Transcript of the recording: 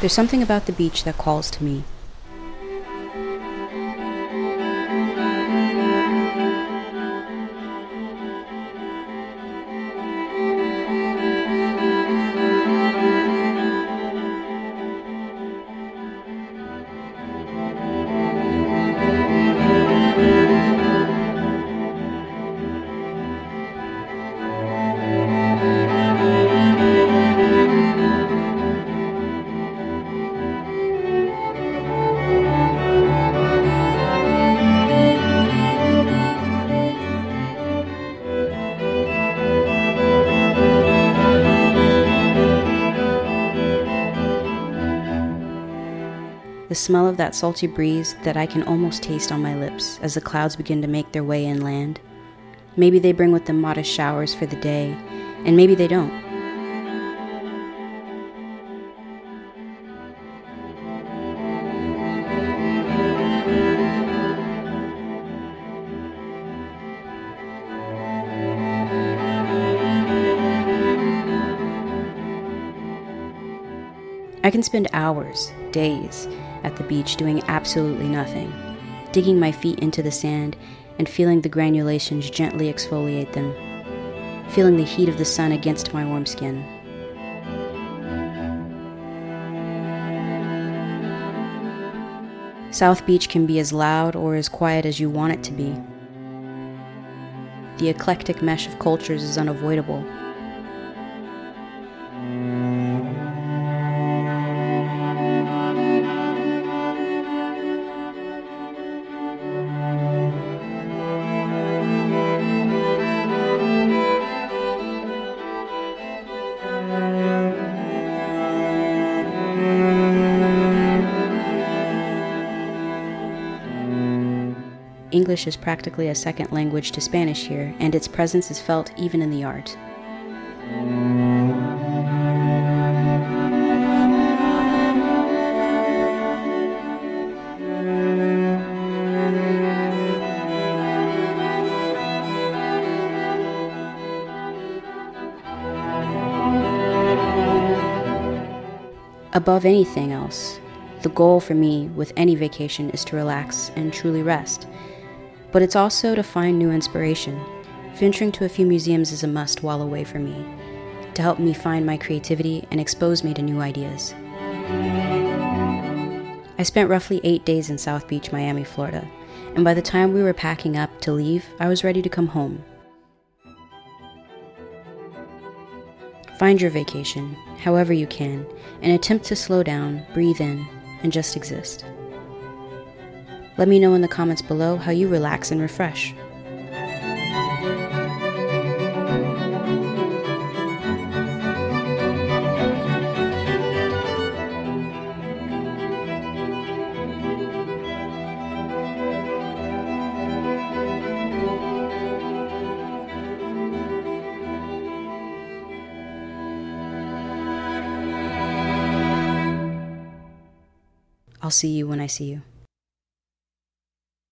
There's something about the beach that calls to me. The smell of that salty breeze that I can almost taste on my lips as the clouds begin to make their way inland. Maybe they bring with them modest showers for the day, and maybe they don't. I can spend hours, days, at the beach doing absolutely nothing, digging my feet into the sand and feeling the granulations gently exfoliate them, feeling the heat of the sun against my warm skin. South Beach can be as loud or as quiet as you want it to be. The eclectic mesh of cultures is unavoidable. English is practically a second language to Spanish here, and its presence is felt even in the art. Above anything else, the goal for me with any vacation is to relax and truly rest but it's also to find new inspiration. Venturing to a few museums is a must while away from me, to help me find my creativity and expose me to new ideas. I spent roughly eight days in South Beach, Miami, Florida, and by the time we were packing up to leave, I was ready to come home. Find your vacation, however you can, and attempt to slow down, breathe in, and just exist. Let me know in the comments below how you relax and refresh. I'll see you when I see you.